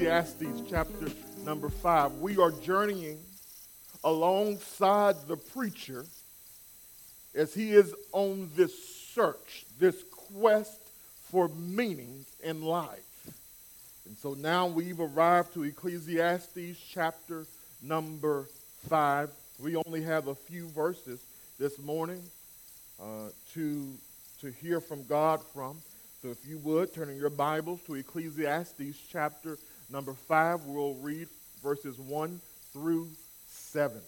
Ecclesiastes chapter number 5. We are journeying alongside the preacher as he is on this search, this quest for meaning in life. And so now we've arrived to Ecclesiastes chapter number 5. We only have a few verses this morning uh, to, to hear from God from. So if you would, turn in your Bibles to Ecclesiastes chapter number 5, we'll read verses 1 through 7.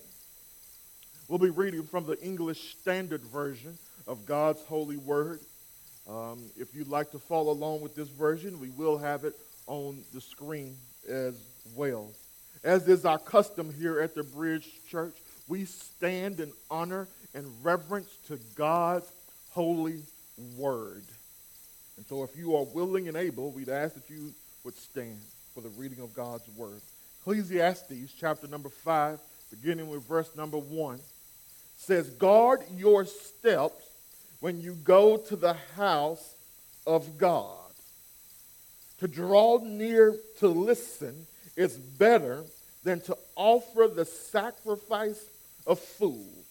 We'll be reading from the English Standard Version of God's Holy Word. Um, if you'd like to follow along with this version, we will have it on the screen as well. As is our custom here at the Bridge Church, we stand in honor and reverence to God's holy word. And so, if you are willing and able, we'd ask that you would stand for the reading of God's word. Ecclesiastes chapter number 5, beginning with verse number 1, says, Guard your steps when you go to the house of God. To draw near to listen is better than to offer the sacrifice of fools.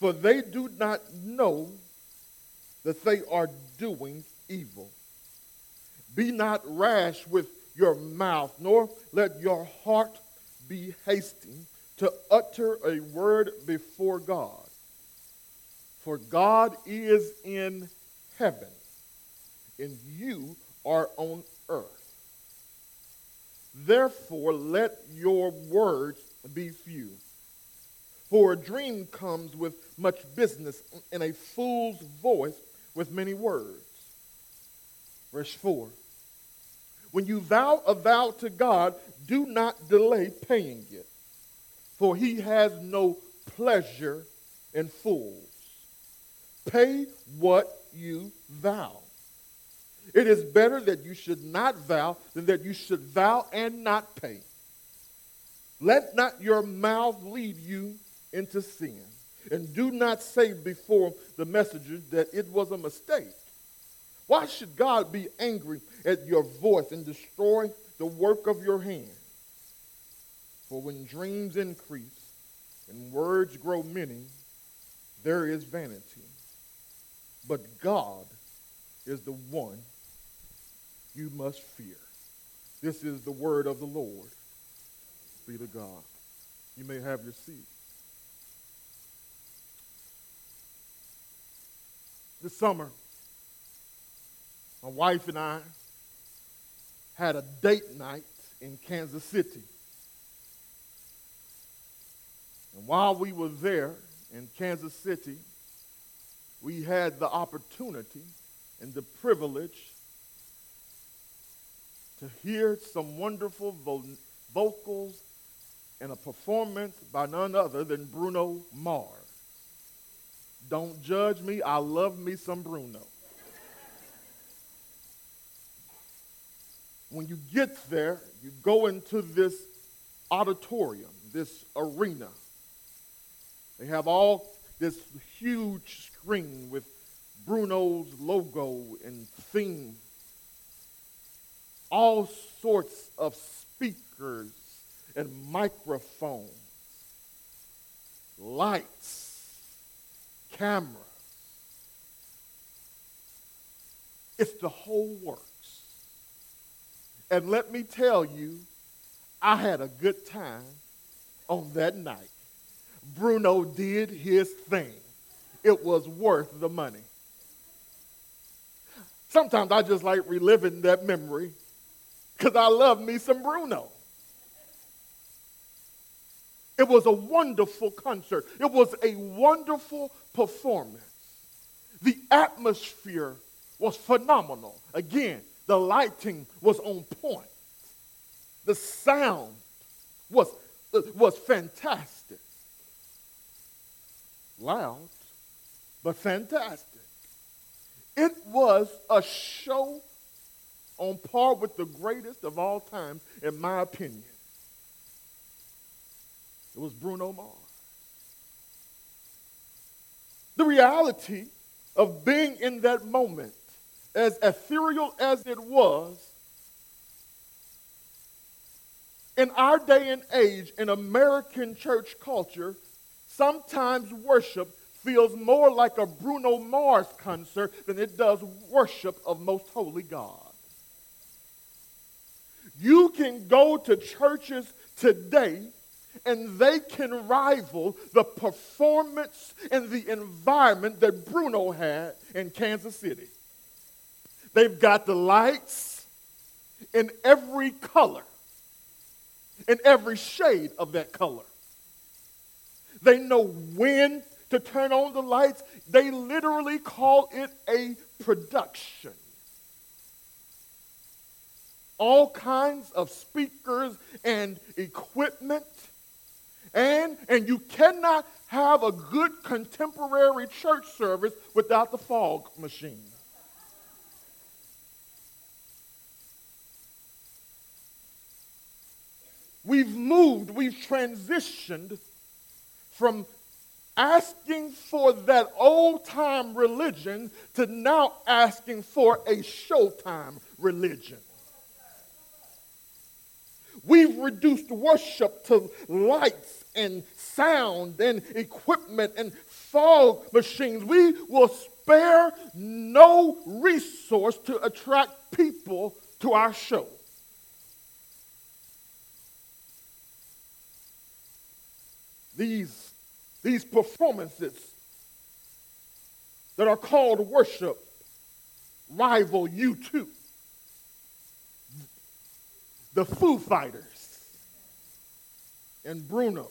For they do not know that they are doing evil. Be not rash with your mouth, nor let your heart be hasty to utter a word before God. For God is in heaven, and you are on earth. Therefore, let your words be few. For a dream comes with much business, and a fool's voice with many words. Verse 4 When you vow a vow to God, do not delay paying it, for he has no pleasure in fools. Pay what you vow. It is better that you should not vow than that you should vow and not pay. Let not your mouth lead you into sin. And do not say before the messenger that it was a mistake. Why should God be angry at your voice and destroy the work of your hands? For when dreams increase and words grow many, there is vanity. But God is the one you must fear. This is the word of the Lord. Be to God. You may have your seat. This summer, my wife and I had a date night in Kansas City. And while we were there in Kansas City, we had the opportunity and the privilege to hear some wonderful vo- vocals and a performance by none other than Bruno Mars. Don't judge me, I love me some Bruno. When you get there, you go into this auditorium, this arena. They have all this huge screen with Bruno's logo and theme all sorts of speakers and microphones, lights, cameras. It's the whole works. And let me tell you, I had a good time on that night. Bruno did his thing. It was worth the money. Sometimes I just like reliving that memory because I love me some Bruno. It was a wonderful concert. It was a wonderful performance. The atmosphere was phenomenal. Again, the lighting was on point. The sound was, was fantastic. Loud, but fantastic. It was a show on par with the greatest of all time, in my opinion. It was Bruno Mars. The reality of being in that moment, as ethereal as it was, In our day and age, in American church culture, sometimes worship feels more like a Bruno Mars concert than it does worship of most holy God. You can go to churches today and they can rival the performance and the environment that Bruno had in Kansas City. They've got the lights in every color, in every shade of that color. They know when to turn on the lights. They literally call it a production. All kinds of speakers and equipment. And, and you cannot have a good contemporary church service without the fog machine. We've moved, we've transitioned from asking for that old time religion to now asking for a showtime religion. We've reduced worship to lights and sound and equipment and fog machines. We will spare no resource to attract people to our show. These these performances that are called worship rival U2. The Foo Fighters and Bruno.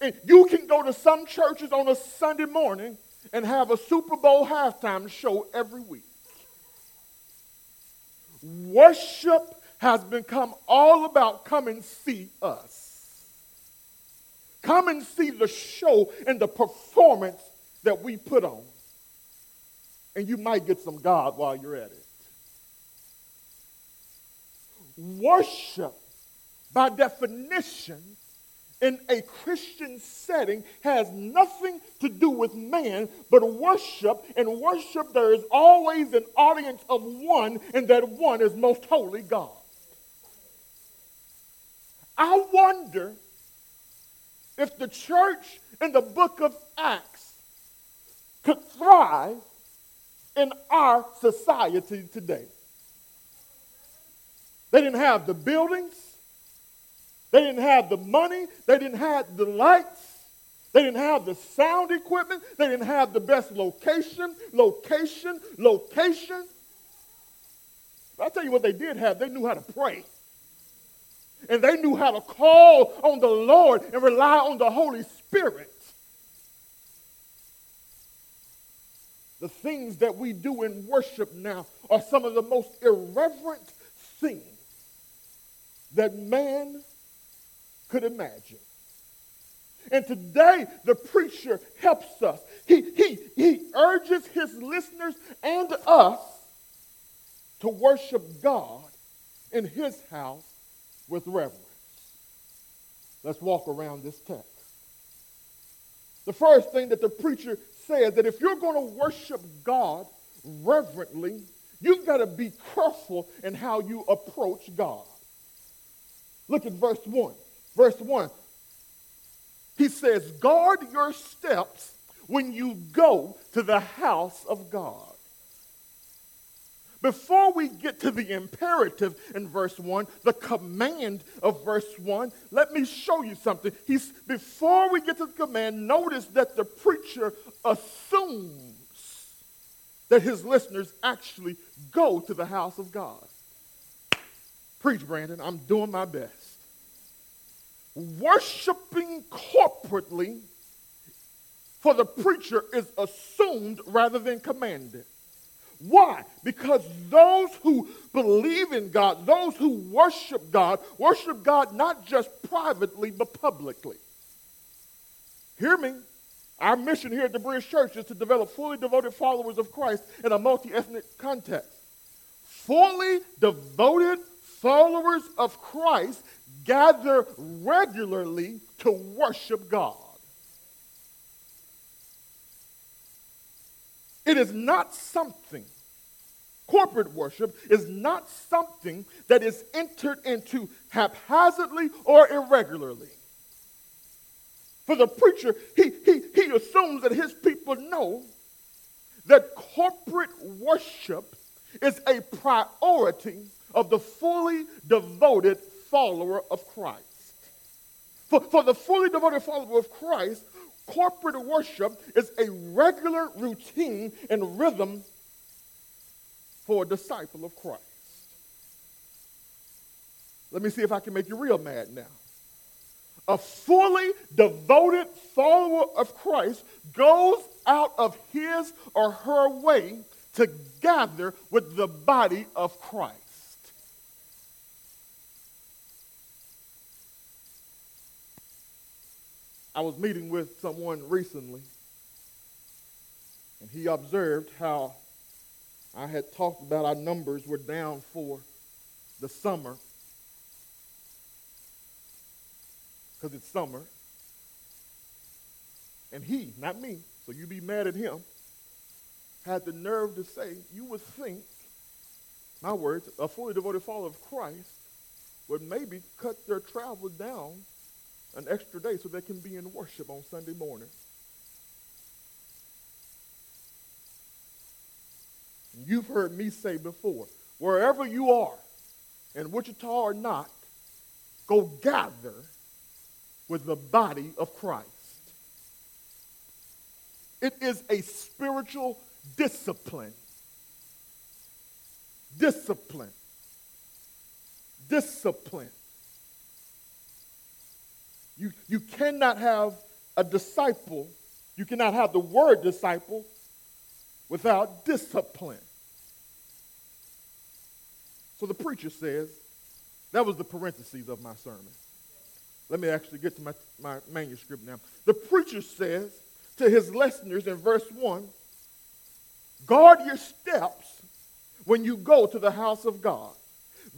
And you can go to some churches on a Sunday morning and have a Super Bowl halftime show every week. Worship has become all about come and see us. Come and see the show and the performance that we put on. And you might get some God while you're at it. Worship, by definition, in a Christian setting has nothing to do with man, but worship. And worship, there is always an audience of one, and that one is most holy God. I wonder if the church in the book of Acts could thrive in our society today. They didn't have the buildings, they didn't have the money, they didn't have the lights. They didn't have the sound equipment. They didn't have the best location, location, location. But I'll tell you what they did have. They knew how to pray. And they knew how to call on the Lord and rely on the Holy Spirit. The things that we do in worship now are some of the most irreverent things that man could imagine. And today, the preacher helps us. He, he, he urges his listeners and us to worship God in his house with reverence. Let's walk around this text. The first thing that the preacher says that if you're going to worship God reverently, you've got to be careful in how you approach God. Look at verse 1. Verse 1. He says, Guard your steps when you go to the house of God. Before we get to the imperative in verse 1, the command of verse 1, let me show you something. He's, before we get to the command, notice that the preacher assumes that his listeners actually go to the house of God. Preach, Brandon. I'm doing my best. Worshiping corporately for the preacher is assumed rather than commanded. Why? Because those who believe in God, those who worship God, worship God not just privately, but publicly. Hear me. Our mission here at the Bridge Church is to develop fully devoted followers of Christ in a multi ethnic context. Fully devoted followers of Christ gather regularly to worship God. It is not something corporate worship is not something that is entered into haphazardly or irregularly. For the preacher, he, he, he assumes that his people know that corporate worship is a priority of the fully devoted follower of Christ. For, for the fully devoted follower of Christ, corporate worship is a regular routine and rhythm for a disciple of Christ. Let me see if I can make you real mad now. A fully devoted follower of Christ goes out of his or her way to gather with the body of Christ. I was meeting with someone recently, and he observed how I had talked about our numbers were down for the summer because it's summer. And he, not me, so you be mad at him, had the nerve to say, you would think, my words, a fully devoted follower of Christ would maybe cut their travel down an extra day so they can be in worship on Sunday morning. You've heard me say before, wherever you are, in Wichita or not, go gather with the body of Christ. It is a spiritual discipline. Discipline. Discipline. You, you cannot have a disciple, you cannot have the word disciple without discipline. So the preacher says, that was the parentheses of my sermon. Let me actually get to my, my manuscript now. The preacher says to his listeners in verse 1 guard your steps when you go to the house of God.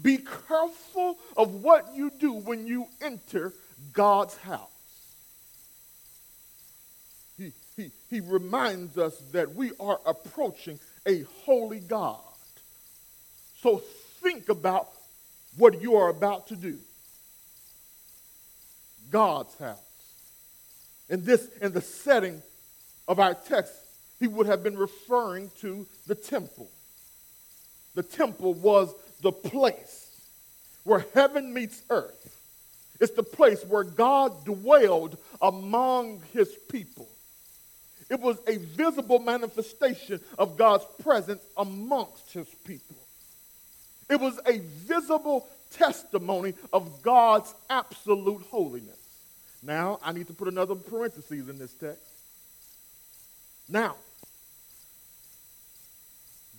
Be careful of what you do when you enter God's house. He, he, he reminds us that we are approaching a holy God. So think about what you are about to do. God's house. In this, in the setting of our text, he would have been referring to the temple. The temple was the place where heaven meets earth. It's the place where God dwelled among his people. It was a visible manifestation of God's presence amongst his people. It was a visible testimony of God's absolute holiness. Now, I need to put another parenthesis in this text. Now,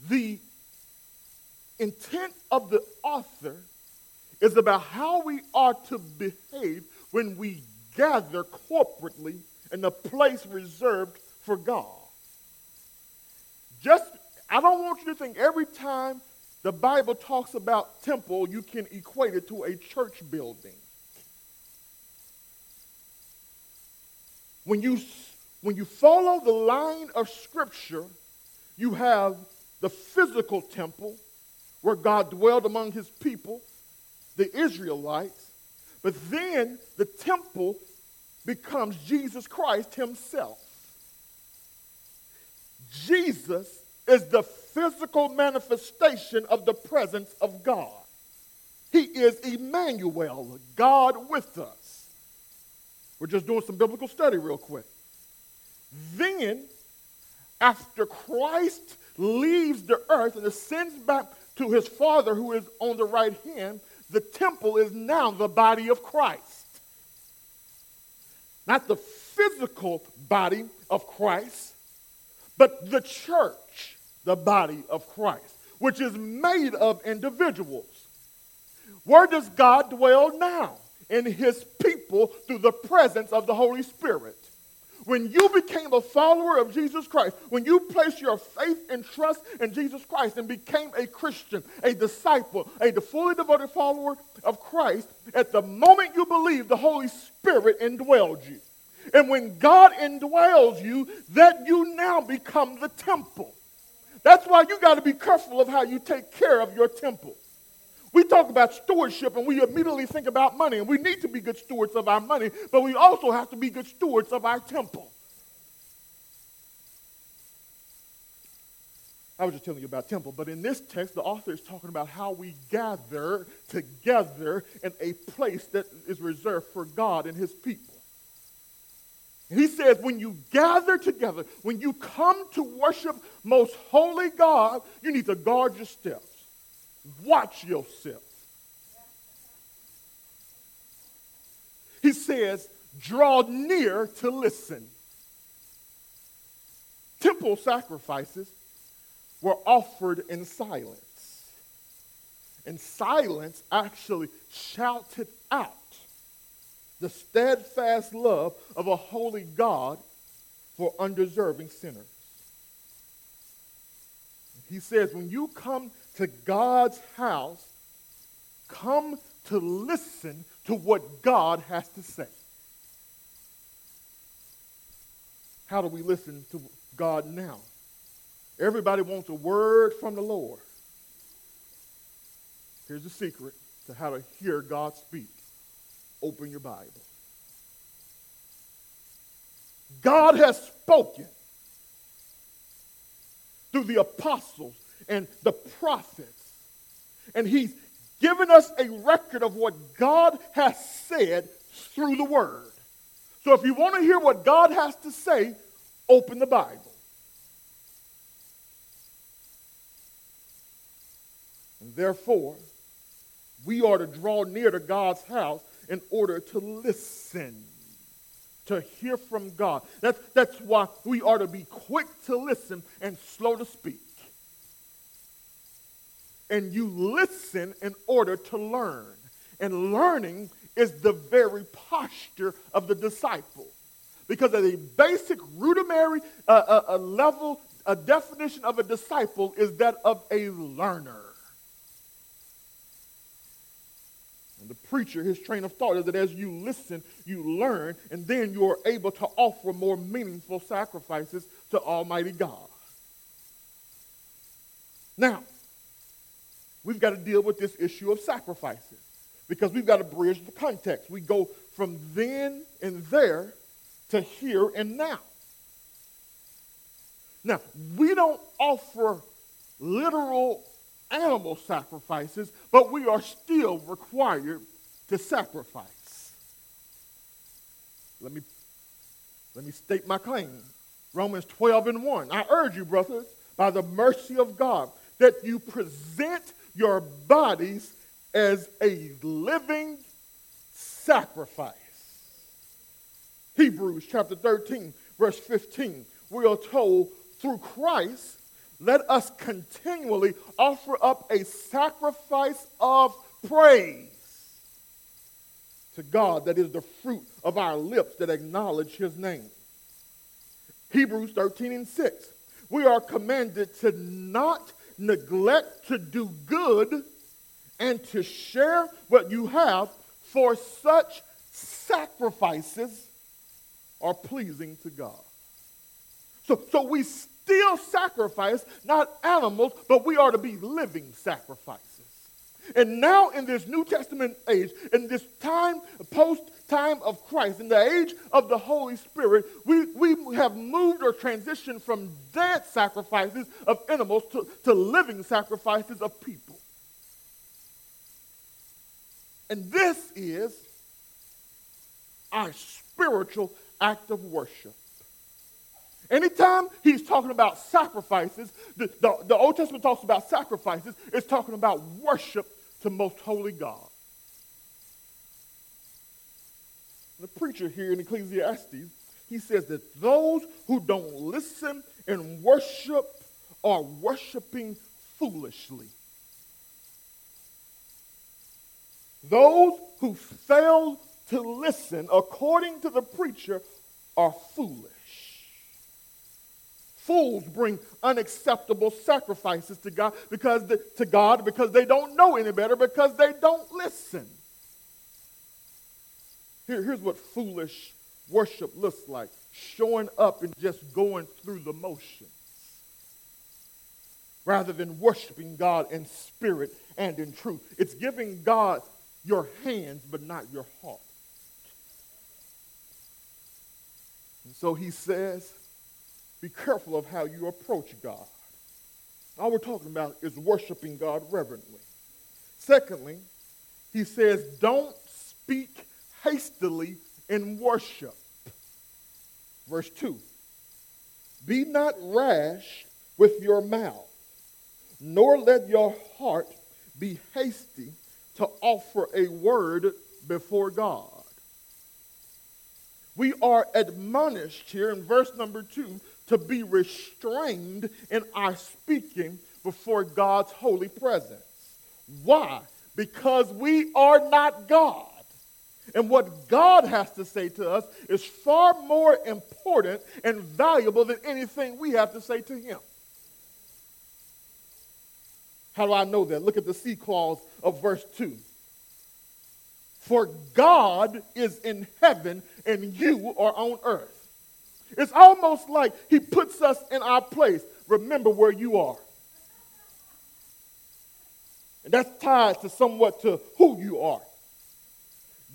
the intent of the author is about how we are to behave when we gather corporately in a place reserved for God. Just, I don't want you to think every time the Bible talks about temple, you can equate it to a church building. When you, when you follow the line of Scripture, you have the physical temple where God dwelled among his people the Israelites, but then the temple becomes Jesus Christ himself. Jesus is the physical manifestation of the presence of God. He is Emmanuel, God with us. We're just doing some biblical study real quick. Then, after Christ leaves the earth and ascends back to his Father who is on the right hand, the temple is now the body of Christ. Not the physical body of Christ, but the church, the body of Christ, which is made of individuals. Where does God dwell now? In his people through the presence of the Holy Spirit. When you became a follower of Jesus Christ, when you placed your faith and trust in Jesus Christ and became a Christian, a disciple, a fully devoted follower of Christ, at the moment you believe, the Holy Spirit indwelled you. And when God indwells you, that you now become the temple. That's why you got to be careful of how you take care of your temple. We talk about stewardship and we immediately think about money, and we need to be good stewards of our money, but we also have to be good stewards of our temple. I was just telling you about temple, but in this text, the author is talking about how we gather together in a place that is reserved for God and his people. He says, when you gather together, when you come to worship most holy God, you need to guard your steps. Watch yourself. He says, draw near to listen. Temple sacrifices were offered in silence. And silence actually shouted out the steadfast love of a holy God for undeserving sinners. He says, when you come to God's house, come to listen to what God has to say. How do we listen to God now? Everybody wants a word from the Lord. Here's the secret to how to hear God speak. Open your Bible. God has spoken through the apostles and the prophets. And he's given us a record of what God has said through the word. So if you want to hear what God has to say, open the Bible. Therefore, we are to draw near to God's house in order to listen, to hear from God. That's, that's why we are to be quick to listen and slow to speak. And you listen in order to learn. And learning is the very posture of the disciple. Because at a basic, rudimentary uh, uh, level, a definition of a disciple is that of a learner. And the preacher, his train of thought is that as you listen, you learn, and then you are able to offer more meaningful sacrifices to Almighty God. Now, we've got to deal with this issue of sacrifices because we've got to bridge the context. We go from then and there to here and now. Now, we don't offer literal animal sacrifices, but we are still required to sacrifice. Let me, let me state my claim. Romans 12 and 1. I urge you, brothers, by the mercy of God, that you present your bodies as a living sacrifice. Hebrews chapter 13, verse 15. We are told through Christ let us continually offer up a sacrifice of praise to God that is the fruit of our lips that acknowledge his name. Hebrews 13 and 6. We are commanded to not neglect to do good and to share what you have, for such sacrifices are pleasing to God. So, so we still sacrifice, not animals, but we are to be living sacrifices. And now, in this New Testament age, in this time, post time of Christ, in the age of the Holy Spirit, we, we have moved or transitioned from dead sacrifices of animals to, to living sacrifices of people. And this is our spiritual act of worship. Anytime he's talking about sacrifices, the, the, the, Old Testament talks about sacrifices, it's talking about worship to most holy God. The preacher here in Ecclesiastes, he says that those who don't listen and worship are worshiping foolishly. Those who fail to listen, according to the preacher, are foolish. Fools bring unacceptable sacrifices to God because the, to God because they don't know any better because they don't listen. Here, here's what foolish worship looks like: showing up and just going through the motions. rather than worshiping God in spirit and in truth. It's giving God your hands, but not your heart. And so he says, be careful of how you approach God. All we're talking about is worshiping God reverently. Secondly, he says, don't speak hastily in worship. Verse 2 Be not rash with your mouth, nor let your heart be hasty to offer a word before God. We are admonished here in verse number 2 to be restrained in our speaking before God's holy presence. Why? Because we are not God. And what God has to say to us is far more important and valuable than anything we have to say to Him. How do I know that? Look at the C clause of verse 2. For God is in heaven and you are on earth. It's almost like He puts us in our place. Remember where you are. And that's tied to somewhat to who you are.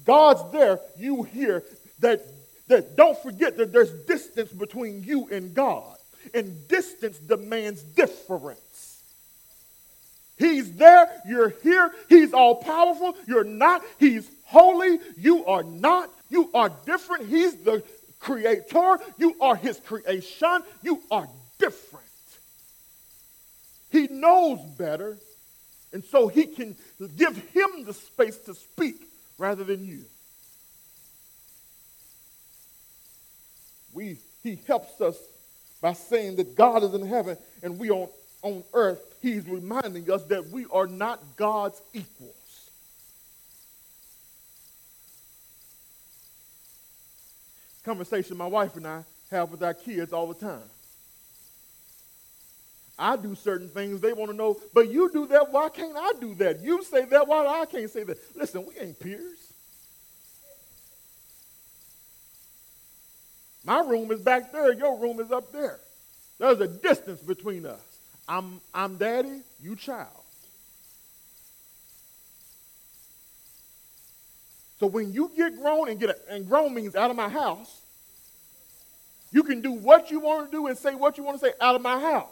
God's there, you here. That, that don't forget that there's distance between you and God. And distance demands difference. He's there, you're here, he's all powerful, you're not, he's holy, you are not, you are different, he's the creator, you are his creation, you are different. He knows better, and so he can give him the space to speak rather than you. We, he helps us by saying that God is in heaven and we on, on earth. He's reminding us that we are not God's equals. Conversation my wife and I have with our kids all the time. I do certain things, they want to know, but you do that, why can't I do that? You say that, why I can't say that? Listen, we ain't peers. My room is back there, your room is up there. There's a distance between us. I'm, I'm daddy, you child. So when you get grown and get a, and grown means out of my house, you can do what you want to do and say what you want to say out of my house.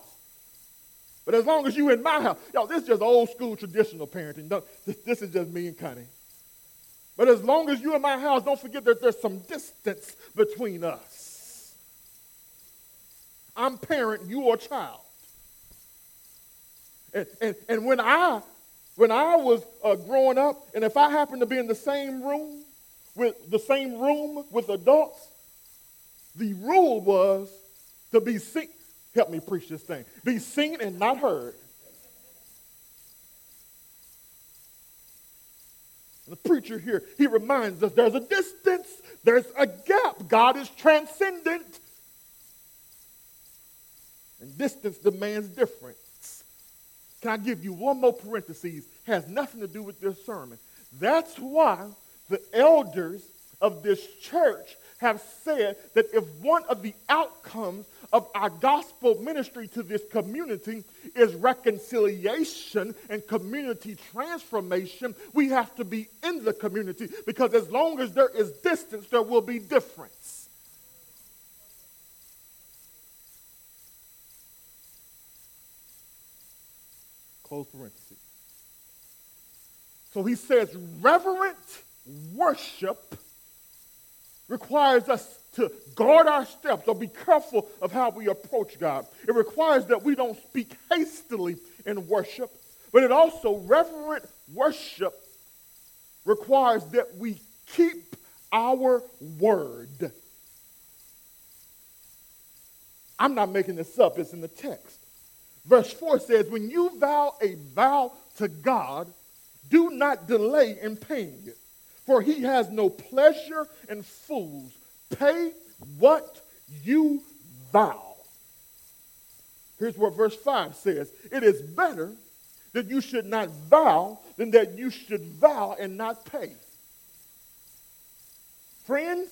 But as long as you in my house, y'all, this is just old school traditional parenting. This, this is just me and Connie. But as long as you in my house, don't forget that there's some distance between us. I'm parent, you are child. And, and, and when I when I was uh, growing up, and if I happened to be in the same room with the same room with adults, the rule was to be seen. Help me preach this thing. Be seen and not heard. The preacher here, he reminds us there's a distance, there's a gap. God is transcendent. And distance demands difference. Can I give you one more parenthesis? Has nothing to do with this sermon. That's why the elders of this church have said that if one of the outcomes of our gospel ministry to this community is reconciliation and community transformation, we have to be in the community because as long as there is distance, there will be difference. Close parenthesis. So he says, reverent worship requires us to guard our steps or be careful of how we approach God. It requires that we don't speak hastily in worship, but it also, reverent worship requires that we keep our word. I'm not making this up, it's in the text. Verse 4 says, When you vow a vow to God, do not delay in paying it for he has no pleasure in fools. Pay what you vow. Here's what verse 5 says It is better that you should not vow than that you should vow and not pay. Friends,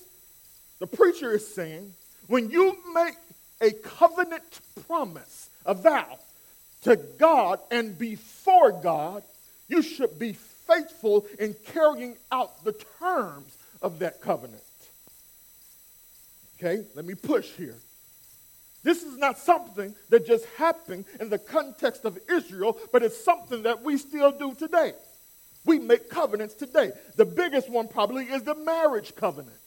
the preacher is saying when you make a covenant promise, a vow, to God and before God, you should be faithful in carrying out the terms of that covenant. Okay, let me push here. This is not something that just happened in the context of Israel, but it's something that we still do today. We make covenants today. The biggest one probably is the marriage covenant.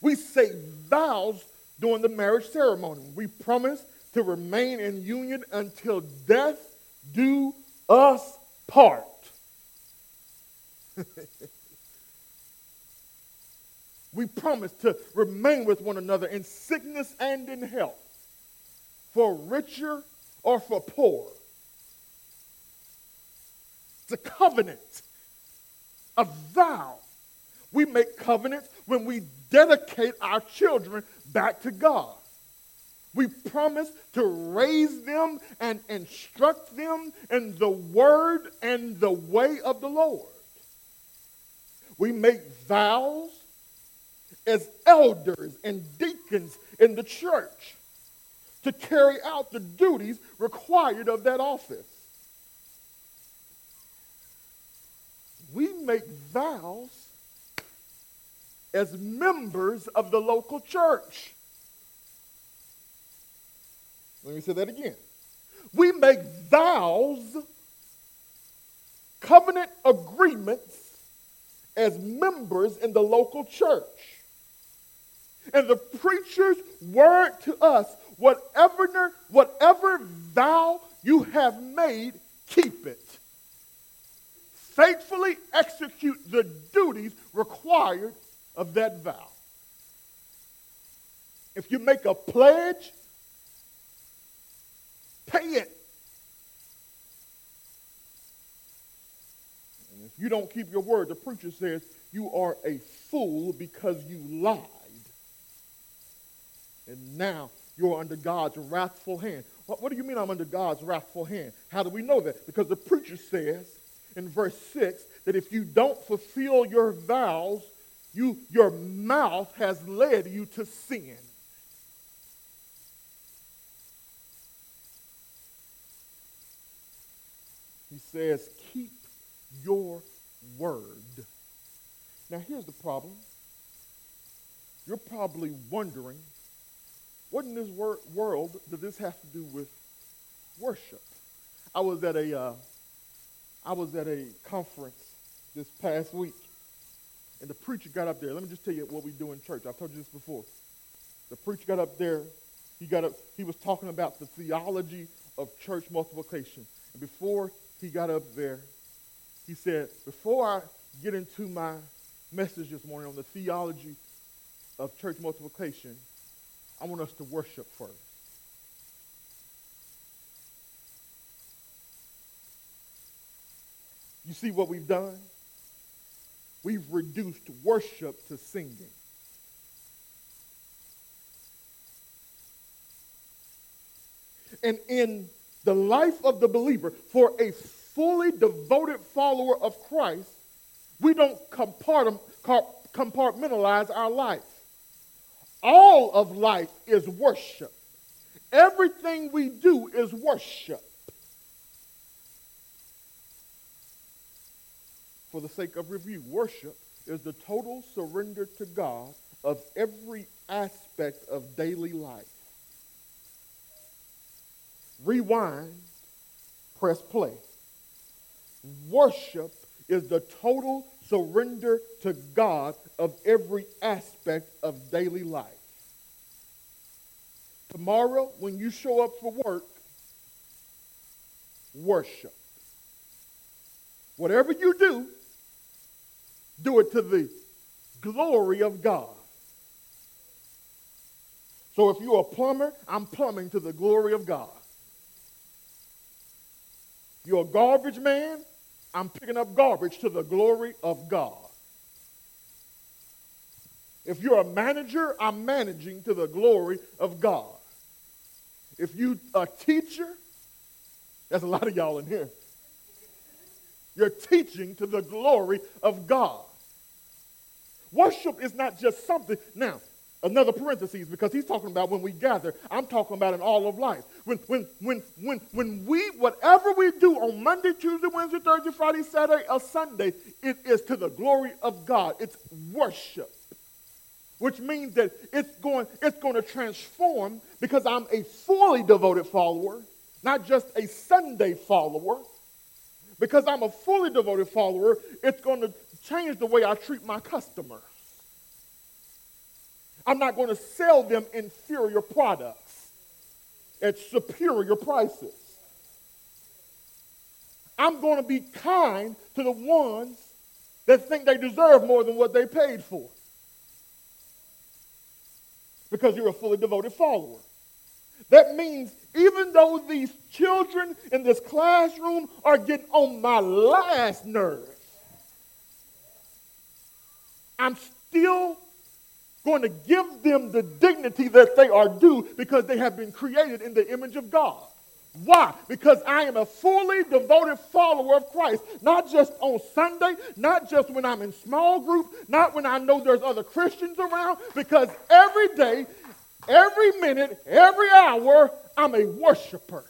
We say vows during the marriage ceremony. We promise to remain in union until death do us part. we promise to remain with one another in sickness and in health, for richer or for poor. It's a covenant, a vow. We make covenants when we dedicate our children back to God. We promise to raise them and instruct them in the word and the way of the Lord. We make vows as elders and deacons in the church to carry out the duties required of that office. We make vows as members of the local church. Let me say that again. We make vows, covenant agreements as members in the local church. And the preacher's word to us whatever, whatever vow you have made, keep it. Faithfully execute the duties required of that vow. If you make a pledge, pay it. And if you don't keep your word, the preacher says you are a fool because you lied. And now you're under God's wrathful hand. What, what do you mean I'm under God's wrathful hand? How do we know that? Because the preacher says in verse 6 that if you don't fulfill your vows, you, your mouth has led you to sin. He says, keep your word. Now, here's the problem. You're probably wondering, what in this wor- world does this have to do with worship? I was at a, uh, I was at a conference this past week, and the preacher got up there. Let me just tell you what we do in church. I've told you this before. The preacher got up there. He got up. He was talking about the theology of church multiplication. And before he got up there, he said, "Before I get into my message this morning on the theology of church multiplication, I want us to worship first. You see what we've done? we've reduced worship to singing. And in the life of the believer, for a fully devoted follower of Christ, we don't compartmentalize our life. All of life is worship. Everything we do is worship. for the sake of review, worship is the total surrender to God of every aspect of daily life. Rewind, press play. Worship is the total surrender to God of every aspect of daily life. Tomorrow, when you show up for work, worship. Whatever you do, do it to the glory of God. So if you're a plumber, I'm plumbing to the glory of God. You're a garbage man, I'm picking up garbage to the glory of God. If you're a manager, I'm managing to the glory of God. If you're a teacher, there's a lot of y'all in here. You're teaching to the glory of God. Worship is not just something. Now, another parenthesis because he's talking about when we gather. I'm talking about in all of life. When, when, when, when, when we, whatever we do on Monday, Tuesday, Wednesday, Thursday, Friday, Saturday, or Sunday, it is to the glory of God. It's worship. Which means that it's going, it's going to transform because I'm a fully devoted follower, not just a Sunday follower. Because I'm a fully devoted follower, it's going to change the way I treat my customers. I'm not going to sell them inferior products at superior prices. I'm going to be kind to the ones that think they deserve more than what they paid for. Because you're a fully devoted follower. That means even though these children in this classroom are getting on my last nerve, I'm still going to give them the dignity that they are due because they have been created in the image of God. Why? Because I am a fully devoted follower of Christ. Not just on Sunday, not just when I'm in small group, not when I know there's other Christians around, because every day, every minute, every hour, I'm a worshiper.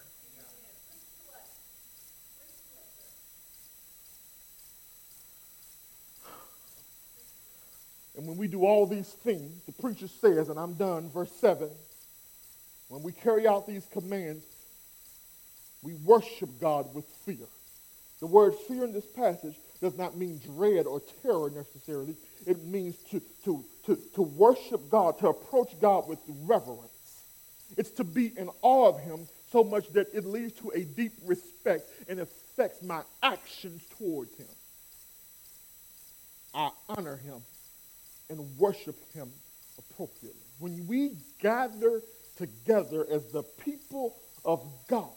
And when we do all these things, the preacher says, and I'm done, verse 7 when we carry out these commands, we worship God with fear. The word fear in this passage does not mean dread or terror necessarily. It means to, to, to, to worship God, to approach God with reverence. It's to be in awe of Him so much that it leads to a deep respect and affects my actions towards Him. I honor Him and worship him appropriately. When we gather together as the people of God,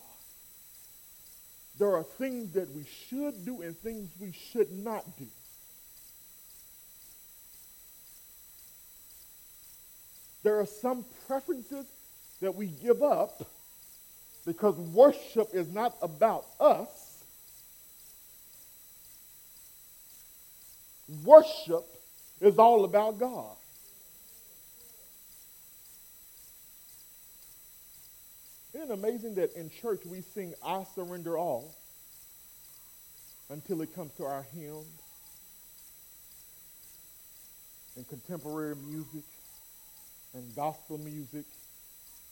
there are things that we should do and things we should not do. There are some preferences that we give up because worship is not about us. Worship is all about God. Isn't it amazing that in church we sing I surrender all until it comes to our hymns and contemporary music and gospel music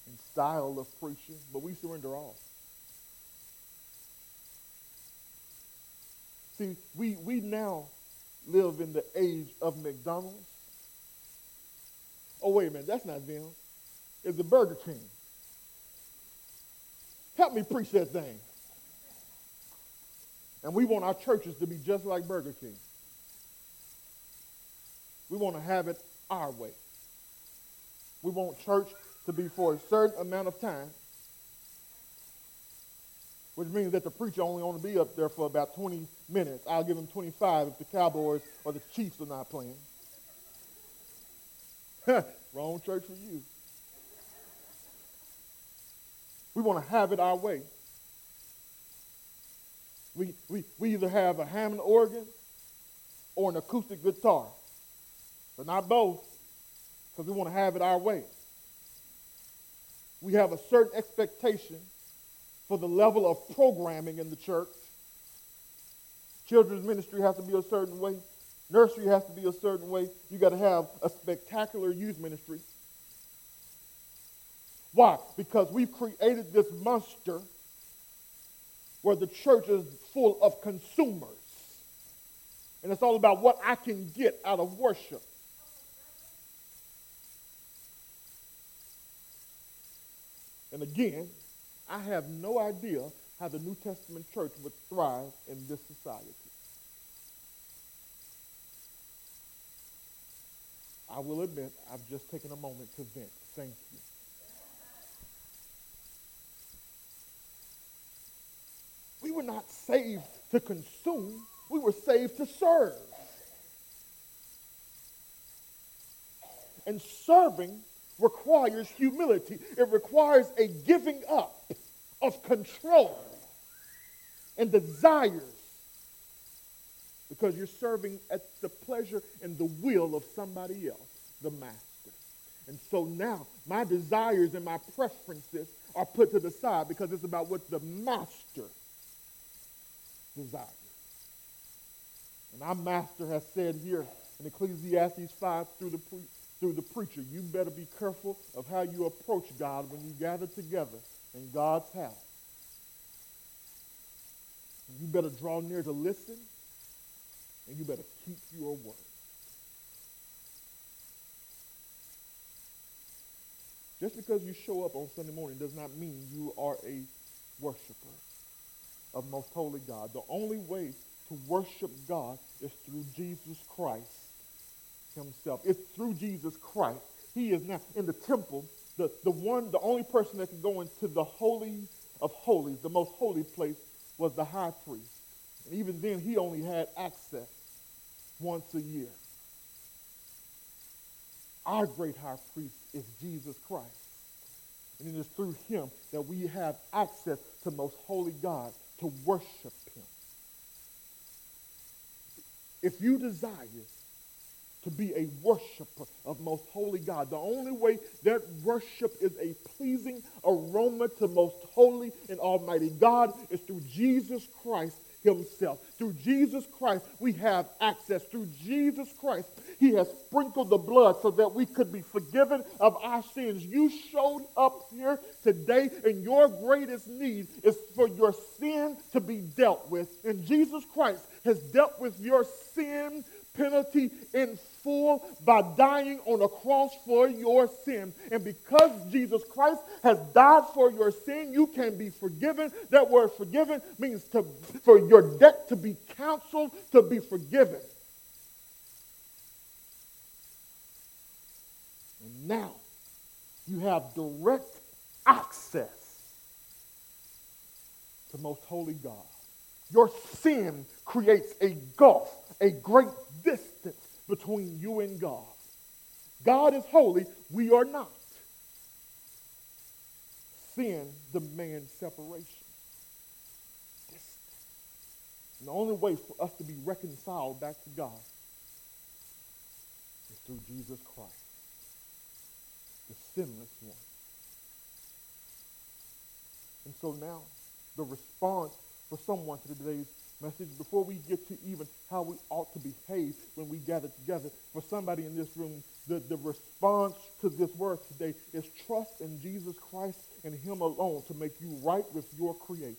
and style of preaching, but we surrender all. See, we, we now live in the age of McDonald's. Oh, wait a minute, that's not them. It's the Burger King. Help me preach that thing. And we want our churches to be just like Burger King. We want to have it our way. We want church to be for a certain amount of time which means that the preacher only want to be up there for about 20 minutes. I'll give him 25 if the Cowboys or the Chiefs are not playing. Wrong church for you. We want to have it our way. We, we, we either have a Hammond organ or an acoustic guitar, but not both, because we want to have it our way. We have a certain expectation for the level of programming in the church. Children's ministry has to be a certain way. Nursery has to be a certain way. You got to have a spectacular youth ministry. Why? Because we've created this monster where the church is full of consumers. And it's all about what I can get out of worship. And again, I have no idea how the New Testament church would thrive in this society. I will admit, I've just taken a moment to vent. Thank you. We were not saved to consume, we were saved to serve. And serving requires humility, it requires a giving up of control and desires because you're serving at the pleasure and the will of somebody else, the master. And so now my desires and my preferences are put to the side because it's about what the master desires. And our master has said here in Ecclesiastes 5 through the, through the preacher, you better be careful of how you approach God when you gather together in God's house. You better draw near to listen, and you better keep your word. Just because you show up on Sunday morning does not mean you are a worshiper of most holy God. The only way to worship God is through Jesus Christ himself. It's through Jesus Christ. He is now in the temple, the, the one, the only person that can go into the holy of holies, the most holy place, was the high priest. And even then, he only had access once a year. Our great high priest is Jesus Christ. And it is through him that we have access to most holy God to worship him. If you desire to be a worshiper of most holy God, the only way that worship is a pleasing aroma to most holy and almighty God is through Jesus Christ himself. Through Jesus Christ, we have access. Through Jesus Christ, he has sprinkled the blood so that we could be forgiven of our sins. You showed up here today, and your greatest need is for your sin to be dealt with. And Jesus Christ has dealt with your sin penalty in full by dying on a cross for your sin. And because Jesus Christ has died for your sin, you can be forgiven. That word forgiven means to, for your debt to be counseled, to be forgiven. And now you have direct access to most holy God. Your sin creates a gulf, a great distance between you and God. God is holy, we are not. Sin demands separation. Distance. And the only way for us to be reconciled back to God is through Jesus Christ, the sinless one. And so now, the response for someone to today's message before we get to even how we ought to behave when we gather together. For somebody in this room, the, the response to this word today is trust in Jesus Christ and Him alone to make you right with your Creator.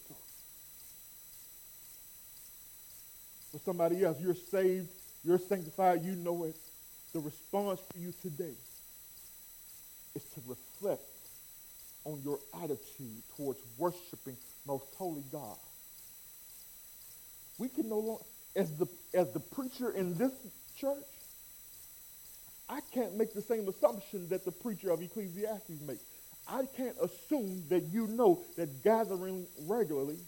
For somebody else, you're saved, you're sanctified, you know it. The response for you today is to reflect on your attitude towards worshiping most holy God we can no longer, as the, as the preacher in this church, I can't make the same assumption that the preacher of Ecclesiastes makes. I can't assume that you know that gathering regularly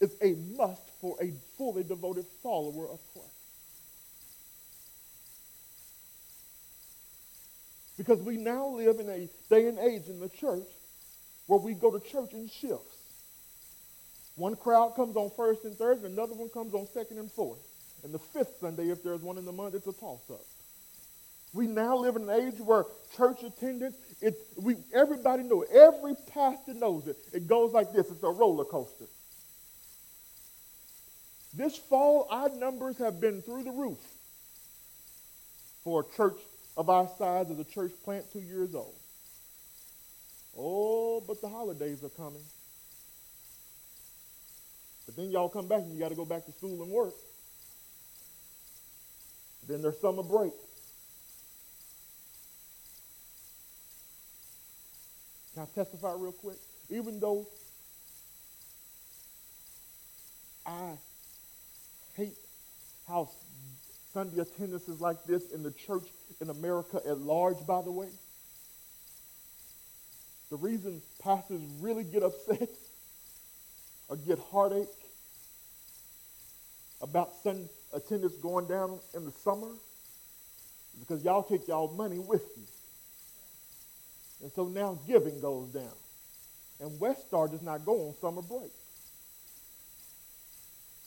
is a must for a fully devoted follower of Christ. Because we now live in a day and age in the church where we go to church in shifts. One crowd comes on first and third, and another one comes on second and fourth. And the fifth Sunday, if there's one in the month, it's a toss-up. We now live in an age where church attendance, it's, we, everybody knows it. Every pastor knows it. It goes like this. It's a roller coaster. This fall, our numbers have been through the roof for a church of our size as a church plant two years old. Oh, but the holidays are coming. But then y'all come back and you got to go back to school and work. Then there's summer break. Can I testify real quick? Even though I hate how Sunday attendance is like this in the church in America at large, by the way. The reason pastors really get upset or get heartache about Sunday attendance going down in the summer because y'all take y'all money with you. And so now giving goes down. And West Star does not go on summer break.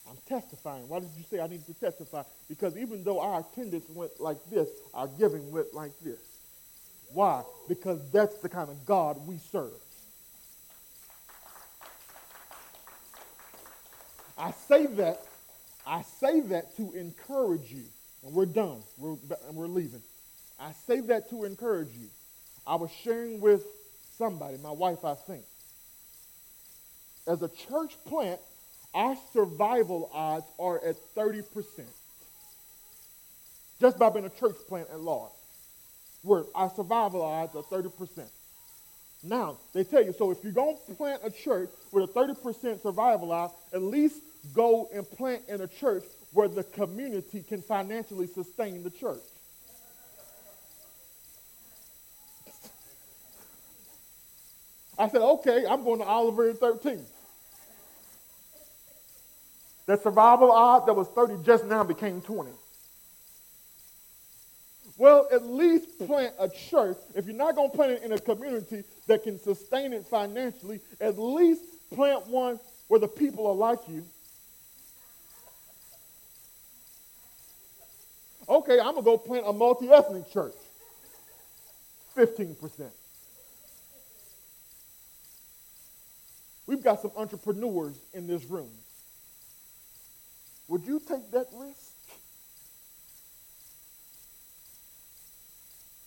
I'm testifying. Why did you say I need to testify? Because even though our attendance went like this, our giving went like this. Why? Because that's the kind of God we serve. I say that, I say that to encourage you. And we're done. We're, we're leaving. I say that to encourage you. I was sharing with somebody, my wife, I think. As a church plant, our survival odds are at 30%. Just by being a church plant at large. Where our survival odds are 30%. Now, they tell you, so if you're going to plant a church with a 30% survival odds, at least go and plant in a church where the community can financially sustain the church. I said, okay, I'm going to Oliver and 13. That survival odd that was 30 just now became 20. Well, at least plant a church. If you're not going to plant it in a community that can sustain it financially, at least plant one where the people are like you. Okay, I'm going to go plant a multi ethnic church. 15%. We've got some entrepreneurs in this room. Would you take that risk?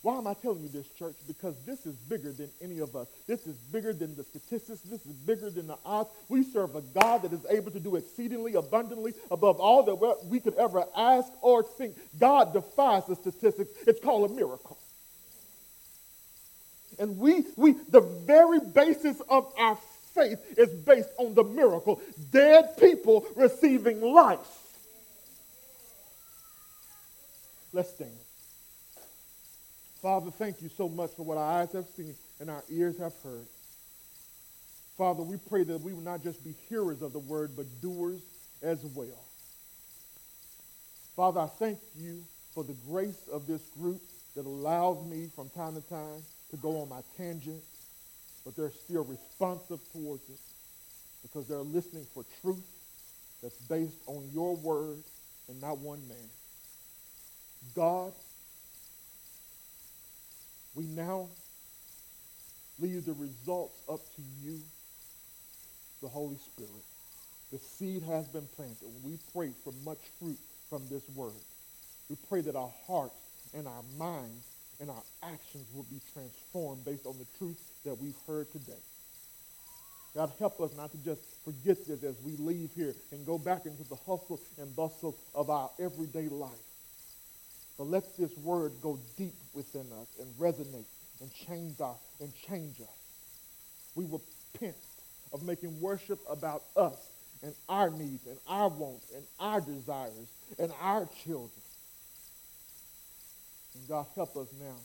Why am I telling you this, church? Because this is bigger than any of us. This is bigger than the statistics. This is bigger than the odds. We serve a God that is able to do exceedingly abundantly above all that we could ever ask or think. God defies the statistics. It's called a miracle. And we, we, the very basis of our faith is based on the miracle. Dead people receiving life. Let's stand. Father, thank you so much for what our eyes have seen and our ears have heard. Father, we pray that we will not just be hearers of the word, but doers as well. Father, I thank you for the grace of this group that allows me from time to time to go on my tangent, but they're still responsive towards it because they're listening for truth that's based on your word and not one man. God, we now leave the results up to you, the Holy Spirit. The seed has been planted. We pray for much fruit from this word. We pray that our hearts and our minds and our actions will be transformed based on the truth that we've heard today. God, help us not to just forget this as we leave here and go back into the hustle and bustle of our everyday life. But let this word go deep within us and resonate and change us and change us. We repent of making worship about us and our needs and our wants and our desires and our children. And God, help us now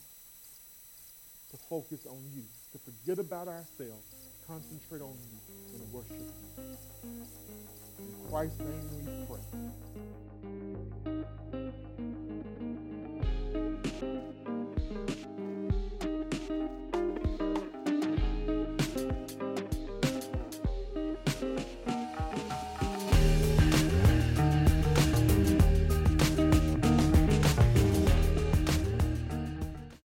to focus on you, to forget about ourselves, concentrate on you and worship you. In Christ's name